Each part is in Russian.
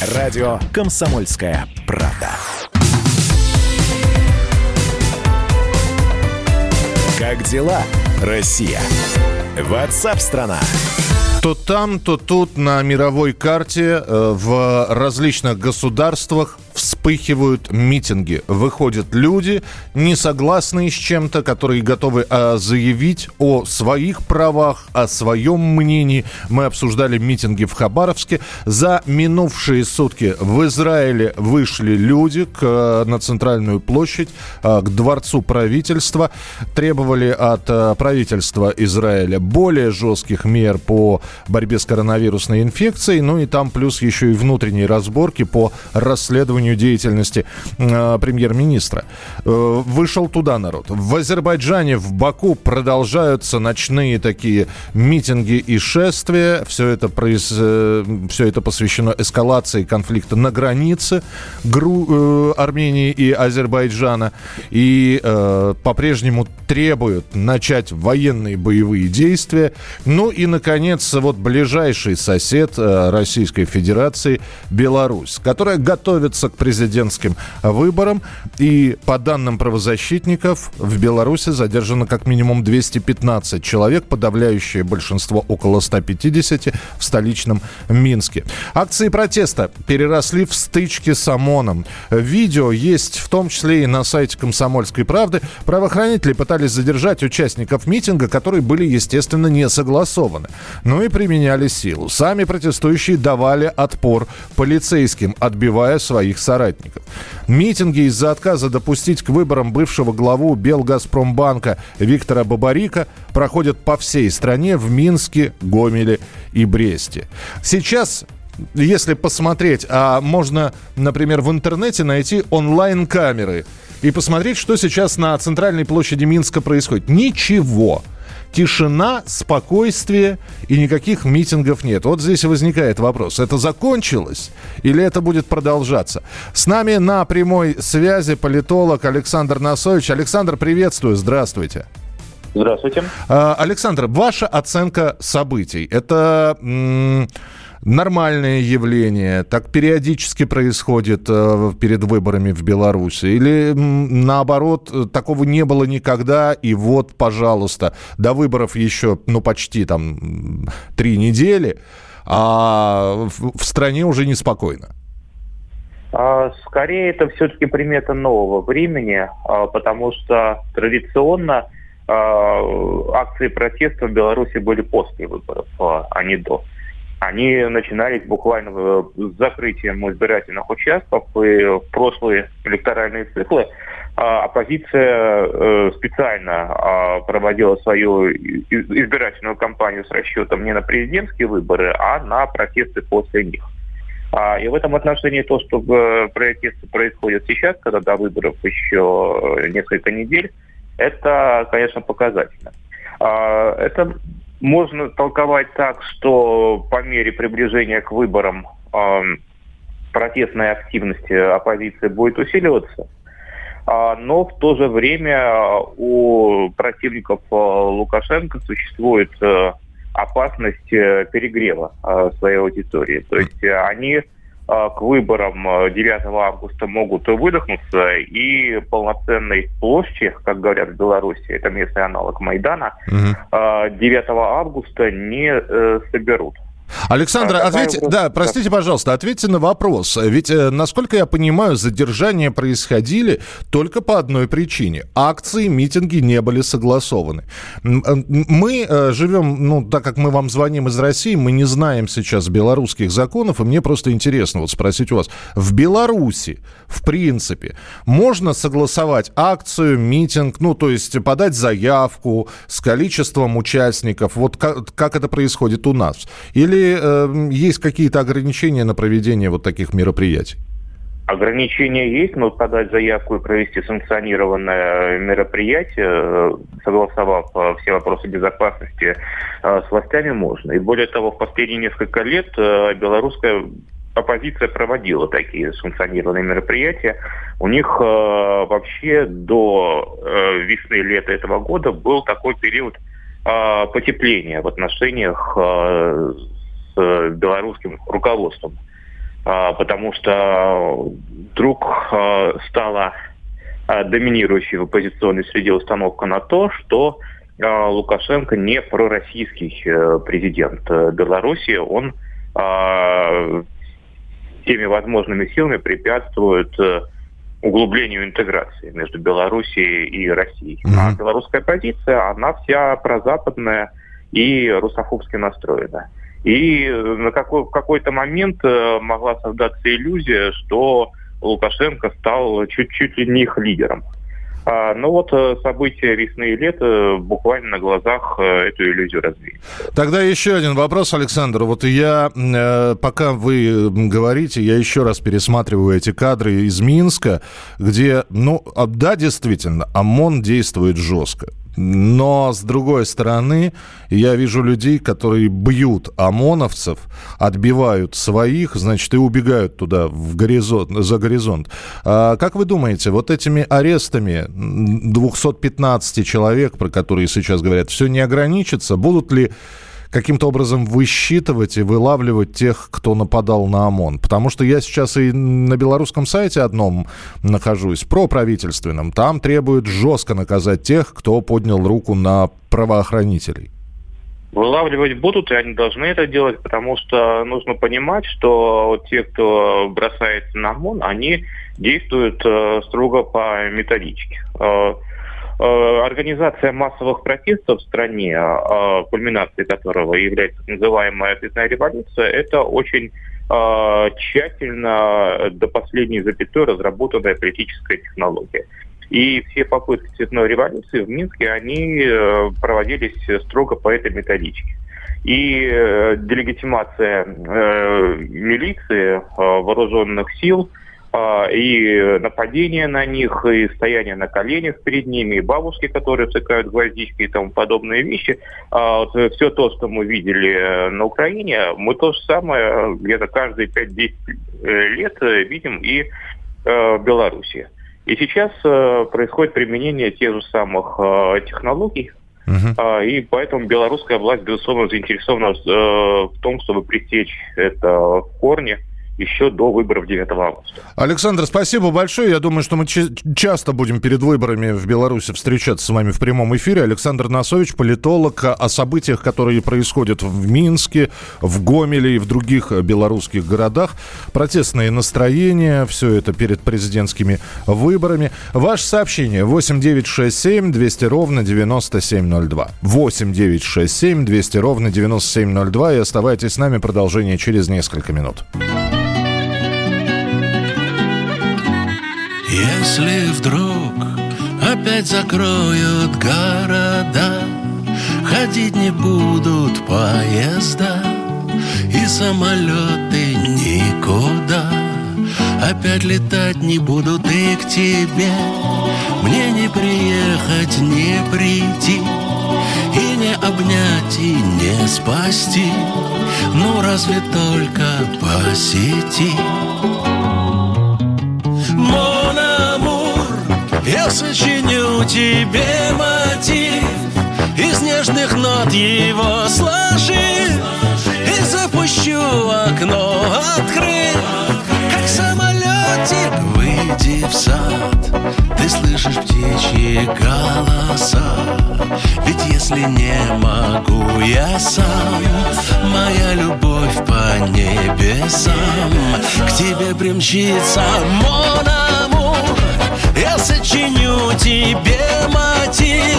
Радио «Комсомольская правда». Как дела, Россия? Ватсап-страна! То там, то тут на мировой карте э, в различных государствах вспыхивают митинги. Выходят люди, не согласные с чем-то, которые готовы а, заявить о своих правах, о своем мнении. Мы обсуждали митинги в Хабаровске. За минувшие сутки в Израиле вышли люди к, э, на центральную площадь, а, к дворцу правительства. Требовали от а, правительства Израиля более жестких мер по борьбе с коронавирусной инфекцией. Ну и там плюс еще и внутренние разборки по расследованию расследованию деятельности э, премьер-министра. Э, вышел туда народ. В Азербайджане, в Баку продолжаются ночные такие митинги и шествия. Все это, произ... э, все это посвящено эскалации конфликта на границе Гру... э, Армении и Азербайджана. И э, по-прежнему требуют начать военные боевые действия. Ну и, наконец, вот ближайший сосед э, Российской Федерации Беларусь, которая готовится к президентским выборам. И по данным правозащитников, в Беларуси задержано как минимум 215 человек, подавляющее большинство около 150 в столичном Минске. Акции протеста переросли в стычки с ОМОНом. Видео есть в том числе и на сайте «Комсомольской правды». Правоохранители пытались задержать участников митинга, которые были, естественно, не согласованы. Ну и применяли силу. Сами протестующие давали отпор полицейским, отбивая своих соратников. Митинги из-за отказа допустить к выборам бывшего главу Белгазпромбанка Виктора Бабарика проходят по всей стране в Минске, Гомеле и Бресте. Сейчас если посмотреть, а можно, например, в интернете найти онлайн-камеры и посмотреть, что сейчас на центральной площади Минска происходит. Ничего тишина, спокойствие и никаких митингов нет. Вот здесь возникает вопрос. Это закончилось или это будет продолжаться? С нами на прямой связи политолог Александр Насович. Александр, приветствую. Здравствуйте. Здравствуйте. А, Александр, ваша оценка событий. Это нормальное явление, так периодически происходит э, перед выборами в Беларуси? Или наоборот, такого не было никогда, и вот, пожалуйста, до выборов еще, ну, почти там три недели, а в, в стране уже неспокойно? А, скорее, это все-таки примета нового времени, а, потому что традиционно а, акции протеста в Беларуси были после выборов, а не до они начинались буквально с закрытием избирательных участков, и в прошлые электоральные циклы а, оппозиция э, специально а, проводила свою избирательную кампанию с расчетом не на президентские выборы, а на протесты после них. А, и в этом отношении то, что э, протесты происходят сейчас, когда до выборов еще несколько недель, это, конечно, показательно. Это можно толковать так, что по мере приближения к выборам э, протестная активность оппозиции будет усиливаться, э, но в то же время у противников э, Лукашенко существует э, опасность перегрева э, своей аудитории. То есть э, они а, к выборам 9 а, августа могут выдохнуться и полноценной площади, как говорят в Беларуси, это местный аналог Майдана, угу. 9 августа не э, соберут. Александр, а, ответьте, да, простите, пожалуйста, ответьте на вопрос. Ведь, э, насколько я понимаю, задержания происходили только по одной причине. Акции, митинги не были согласованы. Э, мы э, живем, ну, так как мы вам звоним из России, мы не знаем сейчас белорусских законов, и мне просто интересно вот спросить у вас. В Беларуси, в принципе, можно согласовать акцию, митинг, ну, то есть подать заявку с количеством участников, вот как, как это происходит у нас? Или или э, есть какие-то ограничения на проведение вот таких мероприятий? Ограничения есть, но подать заявку и провести санкционированное мероприятие, э, согласовав э, все вопросы безопасности э, с властями, можно. И более того, в последние несколько лет белорусская оппозиция проводила такие санкционированные мероприятия. У них вообще до э, весны-лета этого года был такой период потепления в отношениях с белорусским руководством. потому что вдруг стала доминирующей в оппозиционной среде установка на то, что Лукашенко не пророссийский президент Беларуси, он всеми возможными силами препятствует углублению интеграции между Белоруссией и Россией. Mm-hmm. А белорусская позиция, она вся прозападная и русофобски настроена. И на какой, в какой-то момент э, могла создаться иллюзия, что Лукашенко стал чуть-чуть ли не их лидером. А, ну вот э, события весны и лета буквально на глазах э, эту иллюзию развеяли. Тогда еще один вопрос, Александр. Вот я, э, пока вы говорите, я еще раз пересматриваю эти кадры из Минска, где, ну, а, да, действительно, ОМОН действует жестко. Но, с другой стороны, я вижу людей, которые бьют ОМОНовцев, отбивают своих, значит, и убегают туда, в горизонт, за горизонт. А, как вы думаете, вот этими арестами 215 человек, про которые сейчас говорят, все не ограничится? Будут ли каким-то образом высчитывать и вылавливать тех, кто нападал на ОМОН. Потому что я сейчас и на белорусском сайте одном нахожусь, про правительственном. Там требуют жестко наказать тех, кто поднял руку на правоохранителей. Вылавливать будут, и они должны это делать, потому что нужно понимать, что те, кто бросается на ОМОН, они действуют э, строго по методичке. Э, организация массовых протестов в стране, э, кульминацией которого является называемая цветная революция, это очень э, тщательно до последней запятой разработанная политическая технология. И все попытки цветной революции в Минске, они проводились строго по этой методичке. И делегитимация милиции, вооруженных сил – и нападения на них, и стояние на коленях перед ними, и бабушки, которые цикают гвоздички и тому подобные вещи. А вот все то, что мы видели э, на Украине, мы то же самое где-то каждые 5-10 э, лет э, видим и в Беларуси. И сейчас происходит применение тех же самых технологий, Uh-huh. И поэтому белорусская власть, безусловно, заинтересована в том, чтобы пресечь это в корне еще до выборов 9 августа. Александр, спасибо большое. Я думаю, что мы часто будем перед выборами в Беларуси встречаться с вами в прямом эфире. Александр Носович, политолог, о событиях, которые происходят в Минске, в Гомеле и в других белорусских городах. Протестные настроения, все это перед президентскими выборами. Ваше сообщение 8967 200 ровно 9702. 8967 200 ровно 9702. И оставайтесь с нами. Продолжение через несколько минут. Если вдруг опять закроют города, Ходить не будут поезда И самолеты никуда. Опять летать не будут и к тебе. Мне не приехать, не прийти И не обнять, и не спасти. Ну разве только по Я сочиню тебе мотив Из нежных нот его сложив И запущу окно, открыв Как самолетик, выйди в сад. Ты слышишь птичьи голоса. Ведь если не могу я сам Моя любовь по небесам К тебе примчится. Мона я сочиню тебе мотив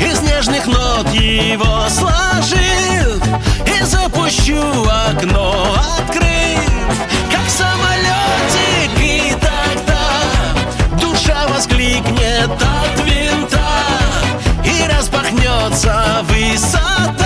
Из нежных нот его сложив И запущу окно, открыв Как самолетик И тогда душа воскликнет от винта И распахнется высота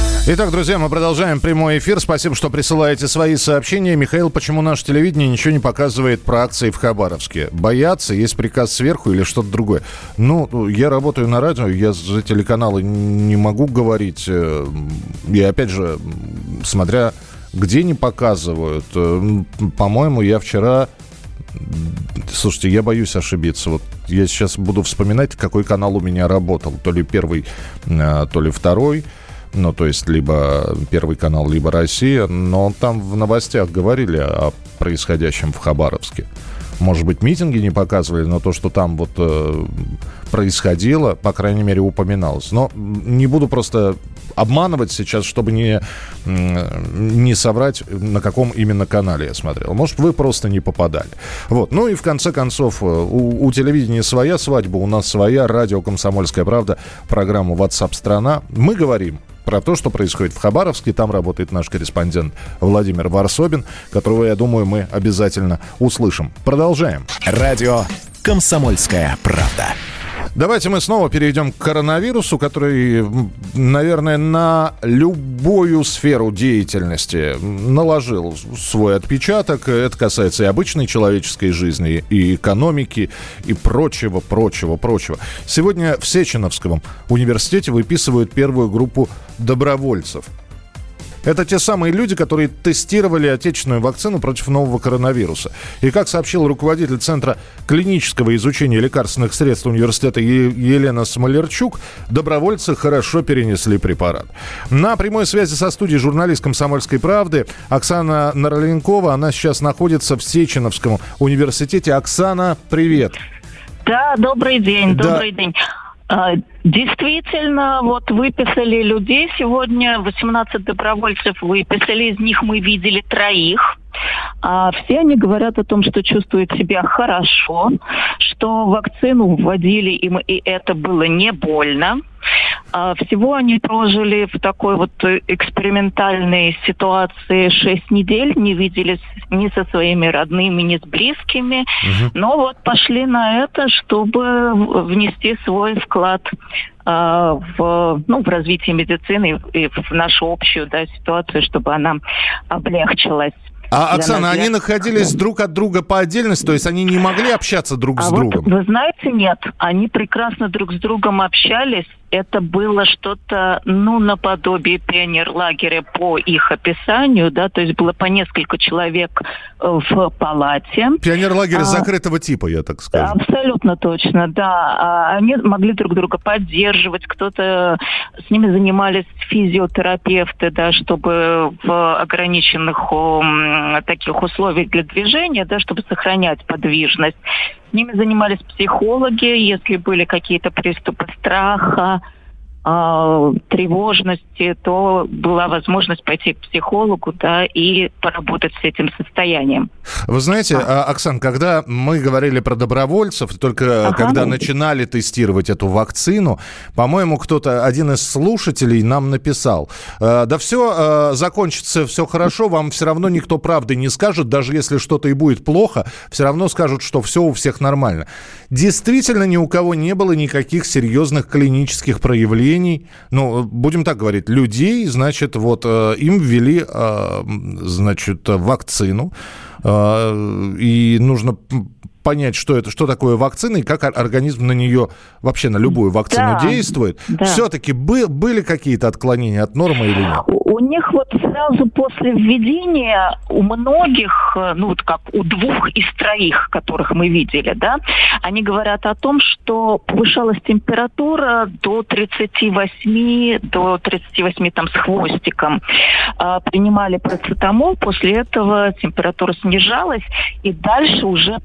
Итак, друзья, мы продолжаем прямой эфир. Спасибо, что присылаете свои сообщения. Михаил, почему наше телевидение ничего не показывает про акции в Хабаровске? Боятся? Есть приказ сверху или что-то другое? Ну, я работаю на радио, я за телеканалы не могу говорить. Э, и опять же, смотря где не показывают. Э, по-моему, я вчера Слушайте, я боюсь ошибиться. Вот я сейчас буду вспоминать, какой канал у меня работал. То ли первый, э, то ли второй ну, то есть либо Первый канал, либо Россия, но там в новостях говорили о происходящем в Хабаровске. Может быть, митинги не показывали, но то, что там вот э, происходило, по крайней мере, упоминалось. Но не буду просто обманывать сейчас, чтобы не, не соврать, на каком именно канале я смотрел. Может, вы просто не попадали. Вот. Ну и в конце концов, э, у, у телевидения своя свадьба, у нас своя радио «Комсомольская правда», программа WhatsApp страна Мы говорим про то, что происходит в Хабаровске. Там работает наш корреспондент Владимир Варсобин, которого, я думаю, мы обязательно услышим. Продолжаем. Радио «Комсомольская правда». Давайте мы снова перейдем к коронавирусу, который, наверное, на любую сферу деятельности наложил свой отпечаток. Это касается и обычной человеческой жизни, и экономики, и прочего, прочего, прочего. Сегодня в Сеченовском университете выписывают первую группу добровольцев – это те самые люди, которые тестировали отечественную вакцину против нового коронавируса. И как сообщил руководитель Центра клинического изучения лекарственных средств университета Елена Смолерчук, добровольцы хорошо перенесли препарат. На прямой связи со студией журналист «Комсомольской правды» Оксана Нарленкова. Она сейчас находится в Сеченовском университете. Оксана, привет. Да, добрый день, да. добрый день. А, действительно, вот выписали людей сегодня, 18 добровольцев выписали, из них мы видели троих. А все они говорят о том, что чувствуют себя хорошо, что вакцину вводили им, и это было не больно. А всего они прожили в такой вот экспериментальной ситуации 6 недель, не виделись ни со своими родными, ни с близкими, угу. но вот пошли на это, чтобы внести свой вклад а, в, ну, в развитие медицины и в нашу общую да, ситуацию, чтобы она облегчилась. А, Оксана, они находились друг от друга по отдельности, то есть они не могли общаться друг а с вот, другом? Вы знаете, нет. Они прекрасно друг с другом общались, это было что-то, ну, наподобие пионер-лагеря по их описанию, да, то есть было по несколько человек э, в палате. Пионер-лагерь а, закрытого типа, я так скажу. Абсолютно точно, да. А они могли друг друга поддерживать, кто-то с ними занимались физиотерапевты, да, чтобы в ограниченных таких условиях для движения, да, чтобы сохранять подвижность. С ними занимались психологи, если были какие-то приступы страха, э, тревожности, то была возможность пойти к психологу, да, и поработать с этим состоянием. Вы знаете, а. Оксан, когда мы говорили про добровольцев, только ага. когда начинали тестировать эту вакцину, по-моему, кто-то, один из слушателей нам написал, «Э, да все, э, закончится все хорошо, вам все равно никто правды не скажет, даже если что-то и будет плохо, все равно скажут, что все у всех нормально. Действительно, ни у кого не было никаких серьезных клинических проявлений населений, ну, будем так говорить, людей, значит, вот э, им ввели, э, значит, вакцину, э, и нужно понять, что это, что такое вакцина и как организм на нее, вообще на любую вакцину да, действует. Да. Все-таки бы, были какие-то отклонения от нормы или нет? У них вот сразу после введения у многих, э, ну вот как у двух из троих, которых мы видели, да, они говорят о том, что повышалась температура до 38, до 38 там с хвостиком. А, принимали процетамол, после этого температура снижалась, и дальше уже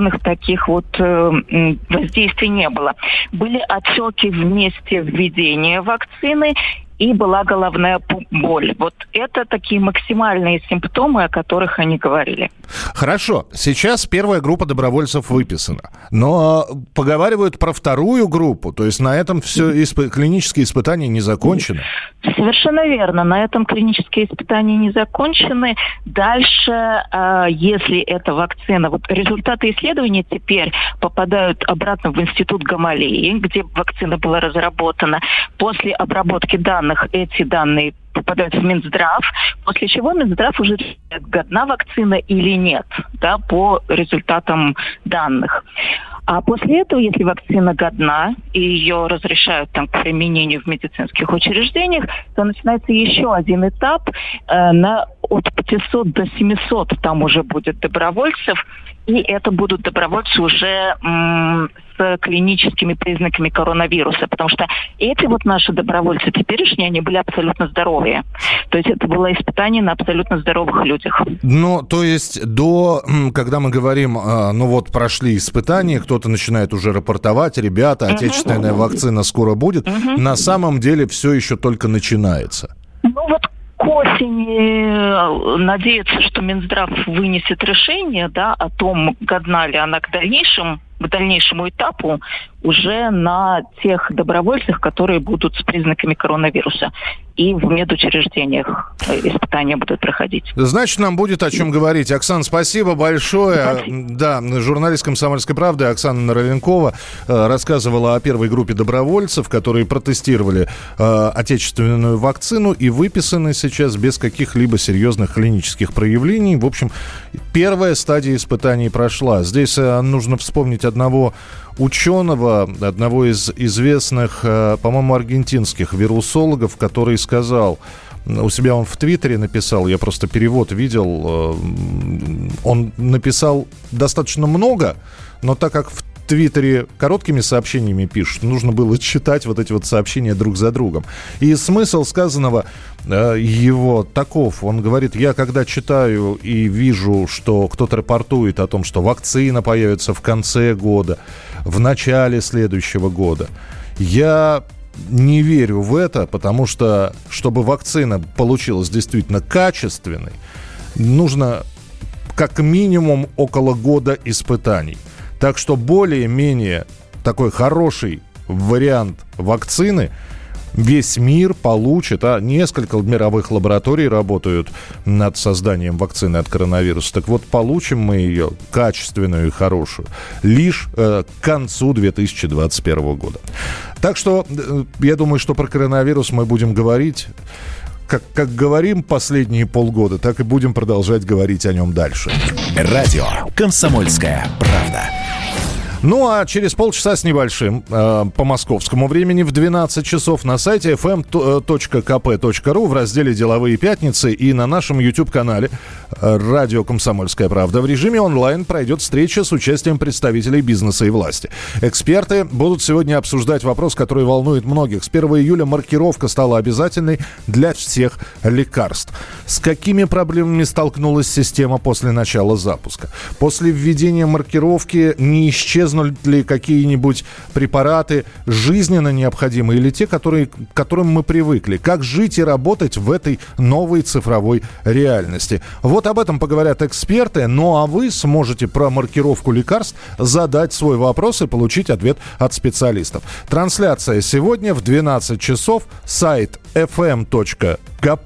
повторных таких вот э, воздействий не было. Были отеки в месте введения вакцины и была головная боль. Вот это такие максимальные симптомы, о которых они говорили. Хорошо, сейчас первая группа добровольцев выписана, но поговаривают про вторую группу, то есть на этом все исп... клинические испытания не закончены. Совершенно верно, на этом клинические испытания не закончены. Дальше, а, если эта вакцина, вот результаты исследования теперь попадают обратно в институт Гамалеи, где вакцина была разработана. После обработки данных эти данные попадают в Минздрав, после чего Минздрав уже решает, годна вакцина или нет, да, по результатам данных. А после этого, если вакцина годна и ее разрешают там, к применению в медицинских учреждениях, то начинается еще один этап э, на от 500 до 700 там уже будет добровольцев, и это будут добровольцы уже м, с клиническими признаками коронавируса, потому что эти вот наши добровольцы теперешние, они были абсолютно здоровые. То есть это было испытание на абсолютно здоровых людях. Ну, то есть до, когда мы говорим, а, ну вот прошли испытания, кто-то начинает уже рапортовать, ребята, отечественная вакцина скоро будет, на самом деле все еще только начинается. Ну вот к осени э, надеяться, что Минздрав вынесет решение да, о том, годна ли она к дальнейшим к дальнейшему этапу уже на тех добровольцах, которые будут с признаками коронавируса. И в медучреждениях испытания будут проходить. Значит, нам будет о чем говорить. Оксана, спасибо большое. Спасибо. Да, журналист «Комсомольской правды» Оксана Нароленкова э, рассказывала о первой группе добровольцев, которые протестировали э, отечественную вакцину и выписаны сейчас без каких-либо серьезных клинических проявлений. В общем, первая стадия испытаний прошла. Здесь э, нужно вспомнить одного ученого, одного из известных, э, по-моему, аргентинских вирусологов, который сказал, у себя он в Твиттере написал, я просто перевод видел, э, он написал достаточно много, но так как в Твиттере короткими сообщениями пишут, нужно было читать вот эти вот сообщения друг за другом. И смысл сказанного э, его таков. Он говорит, я когда читаю и вижу, что кто-то рапортует о том, что вакцина появится в конце года, в начале следующего года, я не верю в это, потому что, чтобы вакцина получилась действительно качественной, нужно как минимум около года испытаний – так что более-менее такой хороший вариант вакцины весь мир получит, а несколько мировых лабораторий работают над созданием вакцины от коронавируса. Так вот, получим мы ее качественную и хорошую лишь э, к концу 2021 года. Так что э, я думаю, что про коронавирус мы будем говорить как, как говорим последние полгода, так и будем продолжать говорить о нем дальше. Радио «Комсомольская правда». Ну а через полчаса с небольшим э, по московскому времени в 12 часов на сайте fm.kp.ru в разделе «Деловые пятницы» и на нашем YouTube-канале э, «Радио Комсомольская правда» в режиме онлайн пройдет встреча с участием представителей бизнеса и власти. Эксперты будут сегодня обсуждать вопрос, который волнует многих. С 1 июля маркировка стала обязательной для всех лекарств. С какими проблемами столкнулась система после начала запуска? После введения маркировки не исчез исчезнут ли какие-нибудь препараты жизненно необходимые или те, которые, к которым мы привыкли. Как жить и работать в этой новой цифровой реальности. Вот об этом поговорят эксперты. Ну а вы сможете про маркировку лекарств задать свой вопрос и получить ответ от специалистов. Трансляция сегодня в 12 часов. Сайт fm.kp